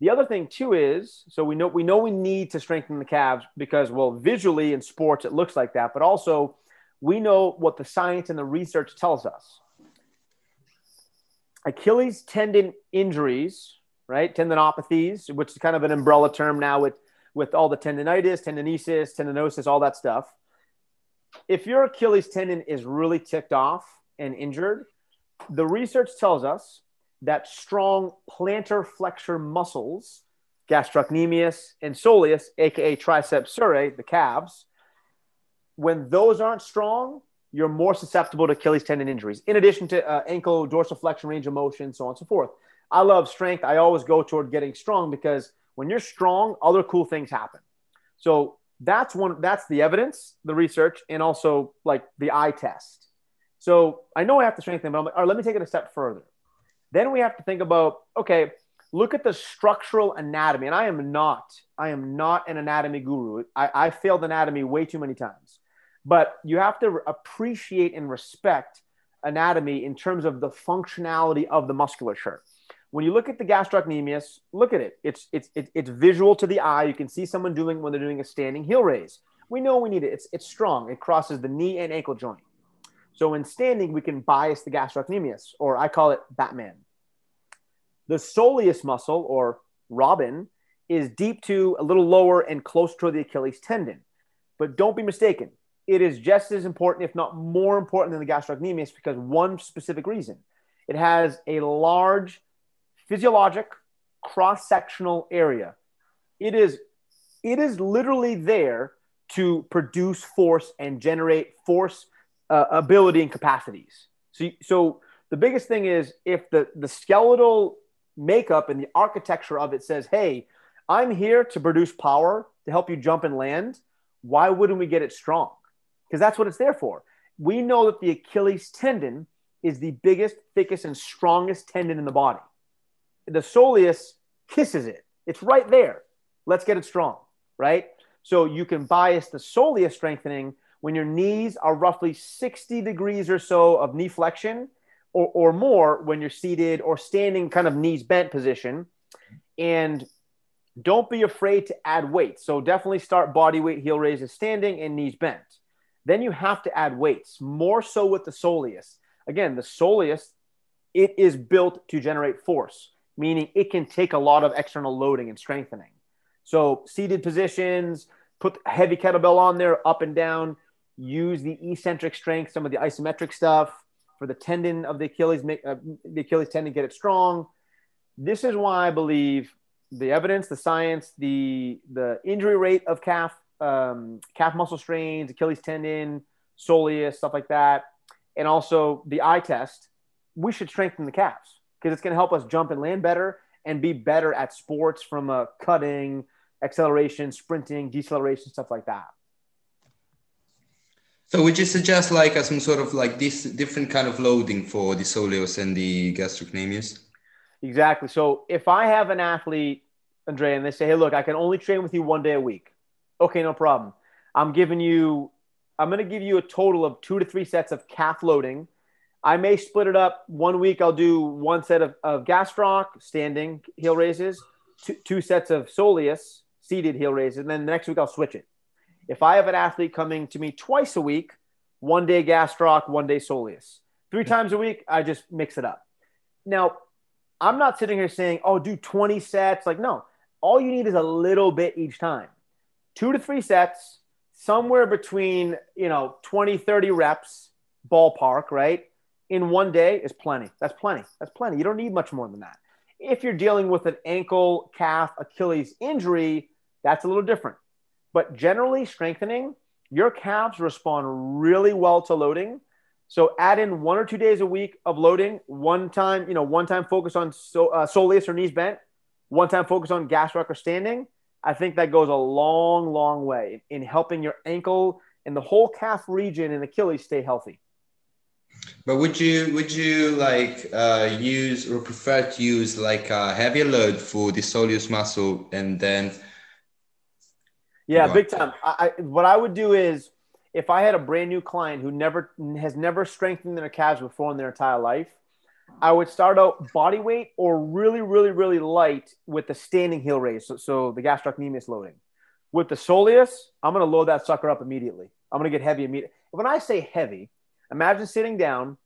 The other thing too is so we know we know we need to strengthen the calves because well visually in sports it looks like that, but also we know what the science and the research tells us. Achilles tendon injuries, right? Tendinopathies, which is kind of an umbrella term now with with all the tendonitis, tendinosis, tendinosis, all that stuff. If your Achilles tendon is really ticked off and injured, the research tells us that strong plantar flexor muscles, gastrocnemius and soleus, aka triceps surae, the calves, when those aren't strong, you're more susceptible to Achilles tendon injuries, in addition to uh, ankle dorsiflexion range of motion, so on and so forth. I love strength. I always go toward getting strong because when you're strong, other cool things happen. So that's one. That's the evidence, the research, and also like the eye test. So I know I have to strengthen, but I'm like, all right, let me take it a step further. Then we have to think about okay, look at the structural anatomy. And I am not, I am not an anatomy guru. I, I failed anatomy way too many times. But you have to appreciate and respect anatomy in terms of the functionality of the musculature. When you look at the gastrocnemius, look at it. It's, it's, it's visual to the eye. You can see someone doing when they're doing a standing heel raise. We know we need it. It's, it's strong. It crosses the knee and ankle joint. So in standing, we can bias the gastrocnemius, or I call it Batman. The soleus muscle, or Robin, is deep to a little lower and close to the Achilles tendon. But don't be mistaken, it is just as important, if not more important, than the gastrocnemius because one specific reason. It has a large physiologic cross sectional area. It is, it is literally there to produce force and generate force uh, ability and capacities. So, so the biggest thing is if the, the skeletal makeup and the architecture of it says, hey, I'm here to produce power to help you jump and land, why wouldn't we get it strong? Because that's what it's there for. We know that the Achilles tendon is the biggest, thickest, and strongest tendon in the body. The soleus kisses it. It's right there. Let's get it strong, right? So you can bias the soleus strengthening when your knees are roughly 60 degrees or so of knee flexion or, or more when you're seated or standing kind of knees bent position. And don't be afraid to add weight. So definitely start body weight heel raises standing and knees bent. Then you have to add weights, more so with the soleus. Again, the soleus, it is built to generate force, meaning it can take a lot of external loading and strengthening. So seated positions, put heavy kettlebell on there, up and down, use the eccentric strength, some of the isometric stuff for the tendon of the Achilles, uh, the Achilles tendon, get it strong. This is why I believe the evidence, the science, the the injury rate of calf um, calf muscle strains, Achilles tendon, soleus, stuff like that, and also the eye test. We should strengthen the calves because it's going to help us jump and land better and be better at sports from a cutting, acceleration, sprinting, deceleration, stuff like that. So would you suggest like uh, some sort of like this different kind of loading for the soleus and the gastrocnemius? Exactly. So if I have an athlete, Andre, and they say, hey, look, I can only train with you one day a week. Okay, no problem. I'm giving you, I'm going to give you a total of two to three sets of calf loading. I may split it up. One week I'll do one set of, of gastroc, standing heel raises, two, two sets of soleus, seated heel raises, and then the next week I'll switch it. If I have an athlete coming to me twice a week, one day gastroc, one day soleus, three hmm. times a week, I just mix it up. Now, I'm not sitting here saying, oh, do 20 sets. Like, no, all you need is a little bit each time. Two to three sets, somewhere between, you know, 20, 30 reps, ballpark, right? In one day is plenty. That's plenty. That's plenty. You don't need much more than that. If you're dealing with an ankle, calf, Achilles injury, that's a little different. But generally, strengthening, your calves respond really well to loading so add in one or two days a week of loading, one time, you know, one time focus on so, uh, soleus or knees bent, one time focus on gas gastroc or standing. I think that goes a long, long way in helping your ankle and the whole calf region and Achilles stay healthy. But would you would you like uh, use or prefer to use like a heavier load for the soleus muscle and then? Yeah, big time. I, I, what I would do is if I had a brand new client who never has never strengthened their calves before in their entire life, I would start out body weight or really, really, really light with the standing heel raise. So, so the gastrocnemius loading. With the soleus, I'm going to load that sucker up immediately. I'm going to get heavy immediately. When I say heavy, imagine sitting down,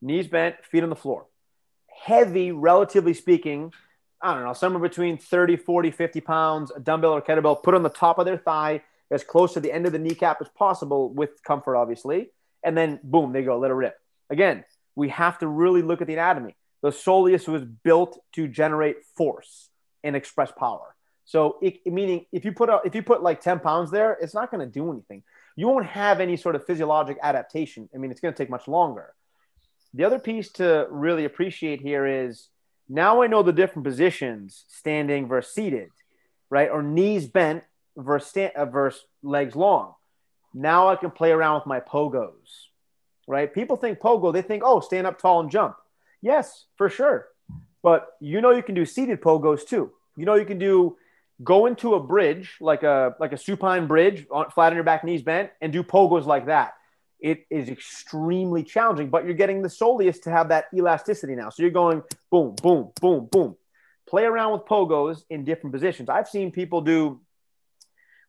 knees bent, feet on the floor. Heavy, relatively speaking, I don't know, somewhere between 30, 40, 50 pounds, a dumbbell or kettlebell put on the top of their thigh as close to the end of the kneecap as possible with comfort, obviously. And then boom, they go, let it rip. Again, we have to really look at the anatomy. The soleus was built to generate force and express power. So, it, meaning if you put a, if you put like 10 pounds there, it's not going to do anything. You won't have any sort of physiologic adaptation. I mean, it's going to take much longer. The other piece to really appreciate here is now I know the different positions, standing versus seated, right? Or knees bent versus, stand, uh, versus legs long. Now I can play around with my pogos, right? People think pogo, they think, oh, stand up tall and jump. Yes, for sure. But you know you can do seated pogos too. You know you can do go into a bridge like a like a supine bridge, on, flat on your back, knees bent, and do pogos like that. It is extremely challenging, but you're getting the soleus to have that elasticity now. So you're going boom, boom, boom, boom. Play around with pogos in different positions. I've seen people do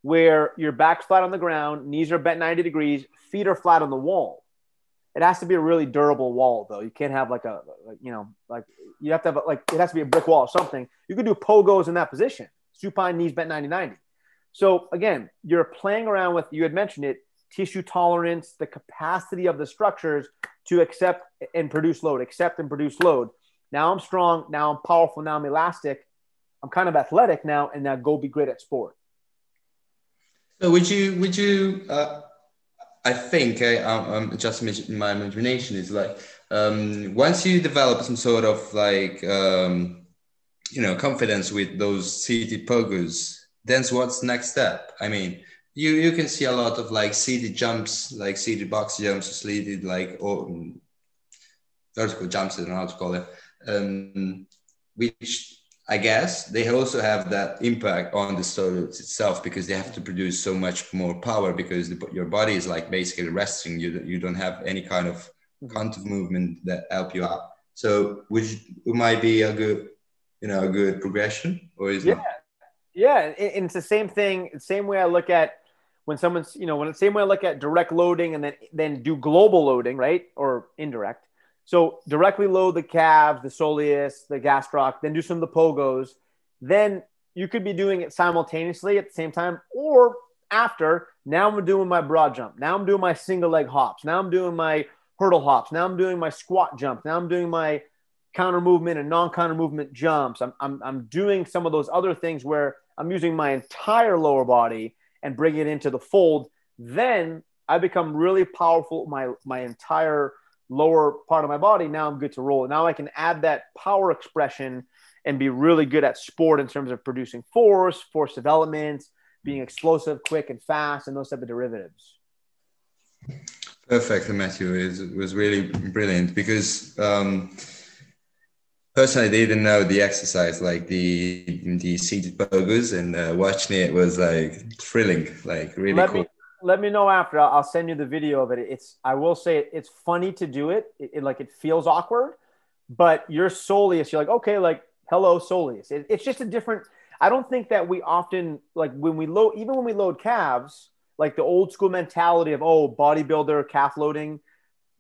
where your back's flat on the ground, knees are bent 90 degrees, feet are flat on the wall. It has to be a really durable wall, though. You can't have like a, like, you know, like you have to have a, like it has to be a brick wall or something. You could do pogos in that position, supine knees bent 90 90. So again, you're playing around with, you had mentioned it, tissue tolerance, the capacity of the structures to accept and produce load, accept and produce load. Now I'm strong. Now I'm powerful. Now I'm elastic. I'm kind of athletic now, and now go be great at sport. So would you would you? Uh, I think I, am just my imagination is like um, once you develop some sort of like um, you know confidence with those seated pogos, then what's next step? I mean, you you can see a lot of like seated jumps, like seated box jumps, seated like or vertical jumps, I don't know how to call it, um, which I guess they also have that impact on the soleus itself because they have to produce so much more power because the, your body is like basically resting. You you don't have any kind of mm-hmm. counter movement that help you out. So which might be a good, you know, a good progression, or is yeah, yeah, and it's the same thing. Same way I look at when someone's, you know, when the same way I look at direct loading and then then do global loading, right, or indirect. So directly load the calves, the soleus, the gastroc, then do some of the pogos. Then you could be doing it simultaneously at the same time or after. Now I'm doing my broad jump. Now I'm doing my single leg hops. Now I'm doing my hurdle hops. Now I'm doing my squat jump. Now I'm doing my counter movement and non counter movement jumps. I'm, I'm, I'm doing some of those other things where I'm using my entire lower body and bring it into the fold. Then I become really powerful. My, my entire lower part of my body, now I'm good to roll. Now I can add that power expression and be really good at sport in terms of producing force, force development, being explosive, quick, and fast, and those type of derivatives. Perfect, Matthew. It was really brilliant because um, personally, didn't know the exercise like the the seated pogos, and uh, watching it was like thrilling, like really let cool. Me, let me know after. I'll, I'll, send you the video of it. It's I will say it's funny to do it. It, it like it feels awkward, but you're soleus. You're like okay, like hello soleus. It, it's just a different. I don't think that we often like when we load even when we load calves like the old school mentality of oh bodybuilder calf loading.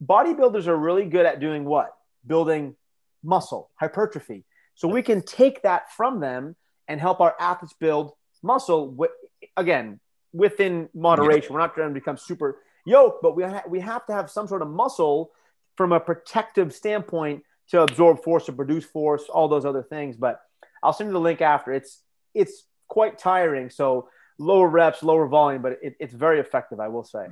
Bodybuilders are really good at doing what? Building muscle hypertrophy. So we can take that from them and help our athletes build muscle. Again, within moderation. We're not trying to become super yoked, but we, ha- we have to have some sort of muscle from a protective standpoint to absorb force, to produce force, all those other things. But I'll send you the link after. It's it's quite tiring. So lower reps, lower volume, but it, it's very effective, I will say.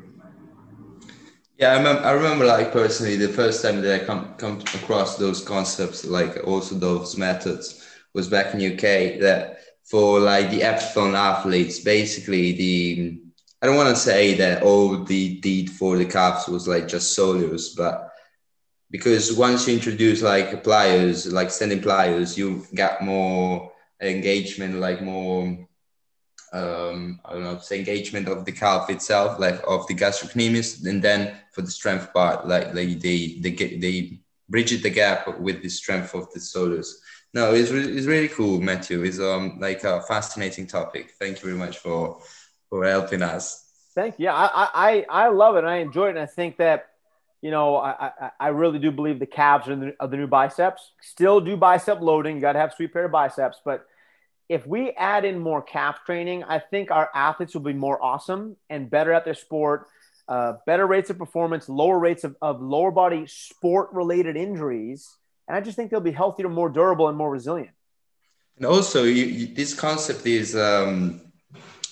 Yeah, I remember, I remember like personally the first time that I come come across those concepts, like also those methods, was back in UK. That for like the epsilon athletes, basically the I don't want to say that all the deed for the calves was like just soleus, but because once you introduce like plyos, like standing plyos, you get more engagement, like more um, I don't know, say engagement of the calf itself, like of the gastrocnemius, and then for the strength part, like like they they get they bridge the gap with the strength of the soleus. No, it's, re- it's really cool, Matthew. It's um like a fascinating topic. Thank you very much for for helping us. Thank you. Yeah, I I I love it. I enjoy it, and I think that you know, I, I, I, really do believe the calves are the, are the, new biceps. Still do bicep loading. You got to have sweet pair of biceps, but if we add in more calf training, I think our athletes will be more awesome and better at their sport, uh, better rates of performance, lower rates of, of lower body sport related injuries. And I just think they'll be healthier, more durable, and more resilient. And also, you, you, this concept is um,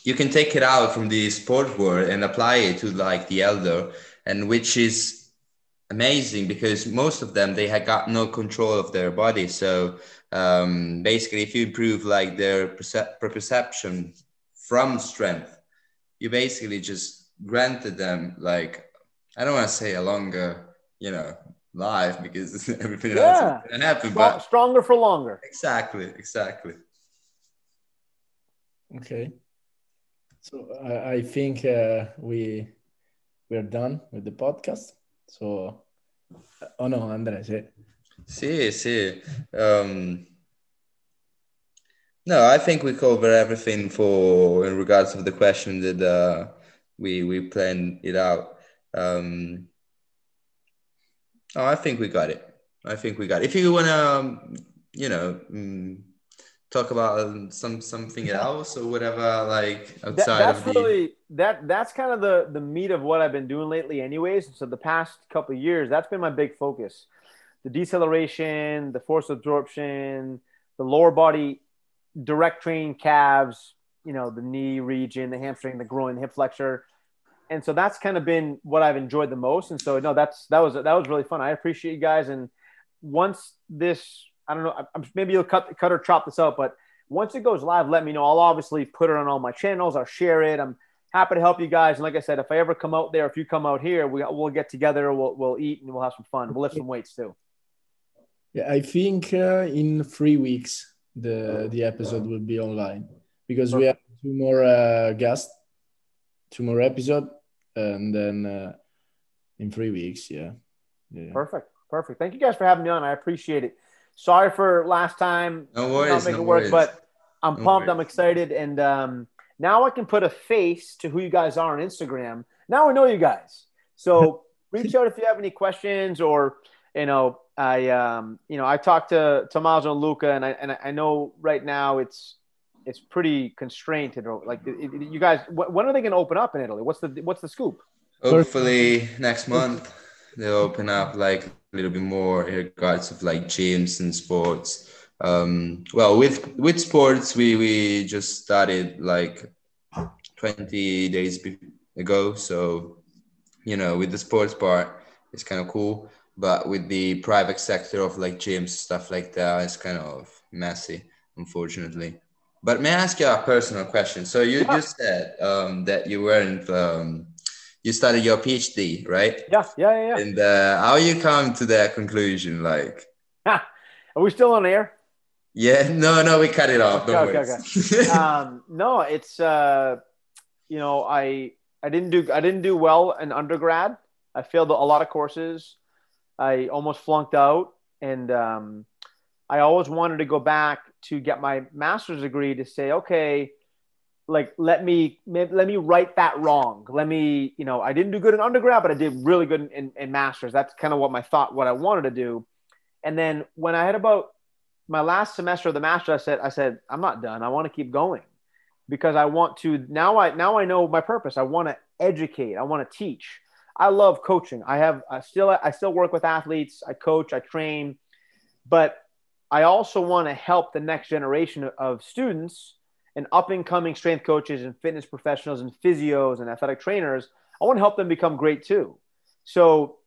you can take it out from the sport world and apply it to like the elder, and which is amazing because most of them they had got no control of their body. So um, basically if you improve like their percep- perception from strength you basically just granted them like i don't want to say a longer you know life because everything yeah. else can happen Strong, but stronger for longer. Exactly exactly. Okay. So i, I think uh, we we're done with the podcast. So oh no andrea Sì, sì. Um, no, I think we cover everything for in regards of the question that uh, we we planned it out. Um, oh, I think we got it. I think we got it. If you want to, um, you know, um, talk about um, some something else or whatever, like outside that, that's of the... really that that's kind of the the meat of what I've been doing lately, anyways. So the past couple years, that's been my big focus the deceleration, the force absorption, the lower body direct train calves, you know, the knee region, the hamstring, the groin, the hip flexor. And so that's kind of been what I've enjoyed the most. And so no, that's that was that was really fun. I appreciate you guys. And once this, I don't know, maybe you'll cut cut or chop this out, but once it goes live, let me know. I'll obviously put it on all my channels. I'll share it. I'm happy to help you guys. And like I said, if I ever come out there, if you come out here, we, we'll get together, we'll, we'll eat and we'll have some fun. We'll lift some weights too. Yeah, I think uh, in three weeks the the episode will be online because we have two more uh, guests, two more episode, and then uh, in three weeks, yeah. yeah. Perfect, perfect. Thank you guys for having me on. I appreciate it. Sorry for last time. No worries. Not making no work, worries. but I'm no pumped. Worries. I'm excited, and um, now I can put a face to who you guys are on Instagram. Now I know you guys. So reach out if you have any questions or you know I um, you know I talked to Tommaso and Luca and I and I know right now it's it's pretty constrained to like it, it, you guys when are they going to open up in Italy? What's the what's the scoop? Hopefully next month they'll open up like a little bit more in regards of like gyms and sports. Um, well, with with sports we we just started like 20 days ago, so you know with the sports part it's kind of cool but with the private sector of like gyms stuff like that it's kind of messy unfortunately. But may i ask you a personal question? So you just said um, that you weren't um, you started your phd right? Yeah yeah yeah, yeah. and uh, how you come to that conclusion like? Are we still on air? Yeah no no we cut it off okay, okay, okay. um, no it's uh, you know i i didn't do i didn't do well in undergrad. I failed a lot of courses I almost flunked out, and um, I always wanted to go back to get my master's degree to say, okay, like let me let me right that wrong. Let me, you know, I didn't do good in undergrad, but I did really good in, in, in masters. That's kind of what my thought, what I wanted to do. And then when I had about my last semester of the master, I said, I said, I'm not done. I want to keep going because I want to now I now I know my purpose. I want to educate. I want to teach. I love coaching. I have I still I still work with athletes. I coach, I train, but I also want to help the next generation of students and up and coming strength coaches and fitness professionals and physios and athletic trainers. I want to help them become great too. So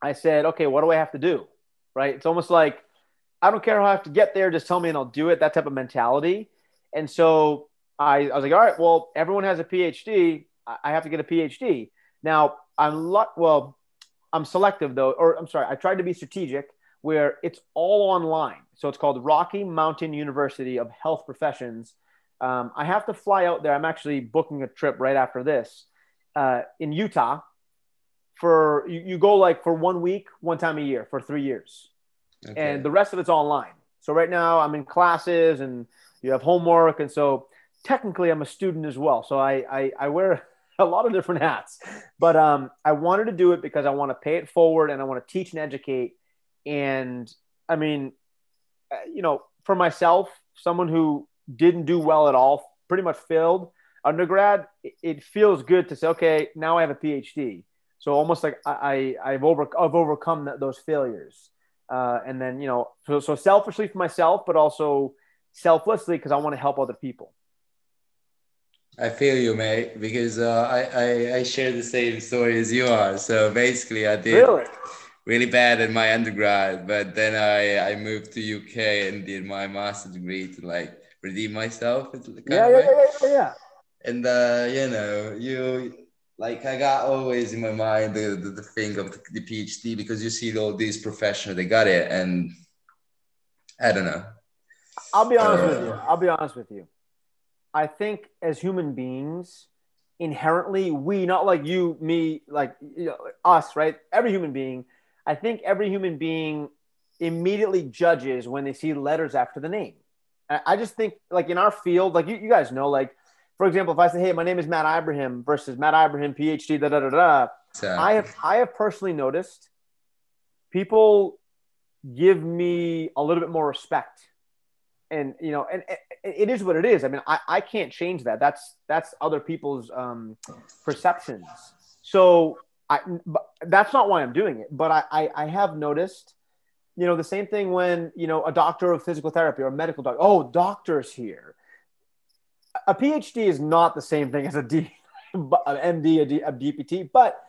I said, okay, what do I have to do? Right? It's almost like I don't care how I have to get there, just tell me and I'll do it. That type of mentality. And so I, I was like, all right, well, everyone has a PhD. I have to get a PhD. Now, I'm lo- well, I'm selective though, or I'm sorry, I tried to be strategic where it's all online. So it's called Rocky Mountain University of Health Professions. Um, I have to fly out there. I'm actually booking a trip right after this uh, in Utah. For you, you go like for one week, one time a year for three years, okay. and the rest of it's online. So right now I'm in classes and you have homework, and so technically I'm a student as well. So I I, I wear a lot of different hats. But um, I wanted to do it because I want to pay it forward and I want to teach and educate. And I mean, uh, you know, for myself, someone who didn't do well at all, pretty much failed undergrad, it feels good to say, okay, now I have a PhD. So almost like I, I have over I've overcome those failures. Uh, and then you know, so, so selfishly for myself, but also selflessly because I want to help other people. I feel you, mate, because uh, I, I, I share the same story as you are. So basically, I did really, really bad in my undergrad, but then I, I moved to UK and did my master's degree to like redeem myself. Yeah, yeah, yeah, yeah, yeah. And uh, you know, you like I got always in my mind the, the, the thing of the, the PhD because you see all these professionals they got it, and I don't know. I'll be honest uh, with you. I'll be honest with you I think as human beings, inherently, we, not like you, me, like you know, us, right? Every human being, I think every human being immediately judges when they see letters after the name. I just think, like in our field, like you, you guys know, like for example, if I say, "Hey, my name is Matt Ibrahim" versus Matt Ibrahim, PhD, da da da da. I have I have personally noticed people give me a little bit more respect and you know and, it is what it is. I mean i, I can't change that. That's that's other people's um, perceptions. So i that's not why i'm doing it. But I, I i have noticed you know the same thing when you know a doctor of physical therapy or a medical doctor oh doctors here. A phd is not the same thing as a d an md a, D, a dpt but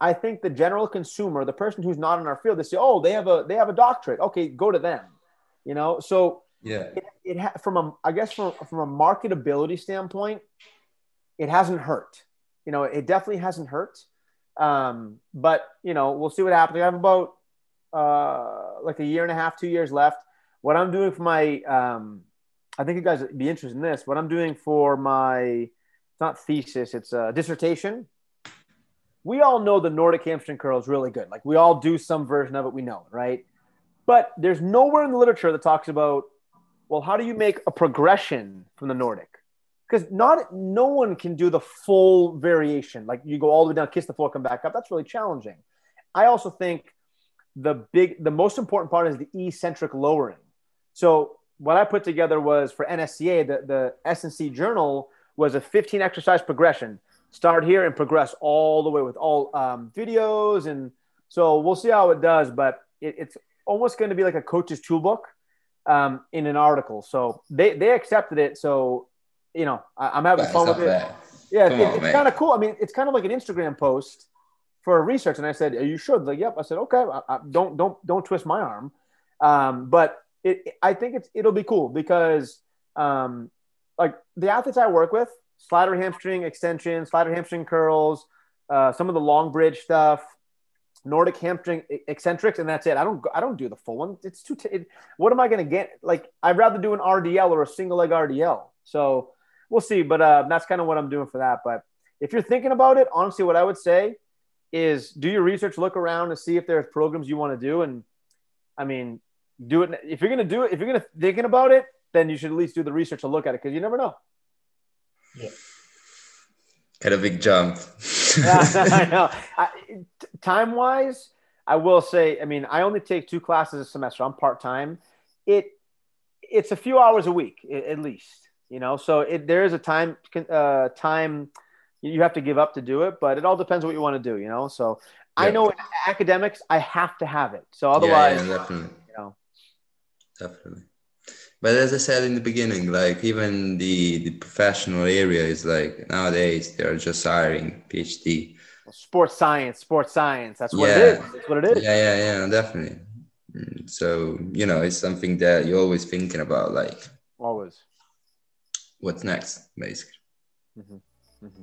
i think the general consumer the person who's not in our field they say oh they have a they have a doctorate. Okay go to them you know? So yeah. It, it ha- from a I guess from from a marketability standpoint, it hasn't hurt. You know, it definitely hasn't hurt. Um, but you know, we'll see what happens. I have about uh, like a year and a half, two years left. What I'm doing for my, um, I think you guys would be interested in this. What I'm doing for my, it's not thesis, it's a dissertation. We all know the Nordic hamstring curl is really good. Like we all do some version of it, we know, right? But there's nowhere in the literature that talks about, well, how do you make a progression from the Nordic? Because not no one can do the full variation. Like you go all the way down, kiss the floor, come back up. That's really challenging. I also think the big, the most important part is the eccentric lowering. So what I put together was for NSCA, the, the S&C journal was a 15 exercise progression. Start here and progress all the way with all um, videos. And so we'll see how it does, but it, it's almost going to be like a coach's toolbook um, in an article. So they, they accepted it. So, you know, I, am having fun with it. Bad. Yeah, it, on, it's kind of cool. I mean, it's kind of like an Instagram post for research. And I said, "Are you sure?" They're like, "Yep." I said, "Okay, I, I, don't don't don't twist my arm." Um, but it, I think it's it'll be cool because um, like the athletes I work with, slider hamstring extension, slider hamstring curls, uh, some of the long bridge stuff, Nordic hamstring eccentrics, and that's it. I don't I don't do the full one. It's too. T- it, what am I going to get? Like I'd rather do an RDL or a single leg RDL. So we'll see. But uh, that's kind of what I'm doing for that. But if you're thinking about it, honestly, what I would say is do your research, look around and see if there's programs you want to do. And I mean, do it. If you're going to do it, if you're going to thinking about it, then you should at least do the research to look at it because you never know. Yeah. Kind of big jump. yeah, I know. time wise, I will say, I mean, I only take two classes a semester. I'm part time. It it's a few hours a week at least, you know. So it, there is a time uh, time you have to give up to do it, but it all depends what you want to do, you know. So yeah. I know in academics, I have to have it. So otherwise, yeah, yeah, definitely, you know, definitely. But as I said in the beginning, like even the the professional area is like nowadays they're just hiring PhD. Sports science, sports science. That's what yeah. it is. That's what it is. Yeah, yeah, yeah, definitely. Mm, so you know, it's something that you're always thinking about, like always. What's next, basically. Mm-hmm. Mm-hmm.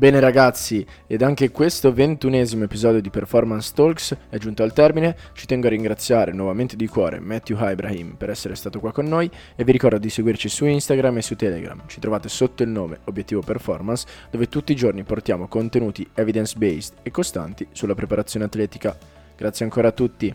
Bene ragazzi, ed anche questo ventunesimo episodio di Performance Talks è giunto al termine. Ci tengo a ringraziare nuovamente di cuore Matthew Ibrahim per essere stato qua con noi e vi ricordo di seguirci su Instagram e su Telegram. Ci trovate sotto il nome Obiettivo Performance, dove tutti i giorni portiamo contenuti evidence-based e costanti sulla preparazione atletica. Grazie ancora a tutti.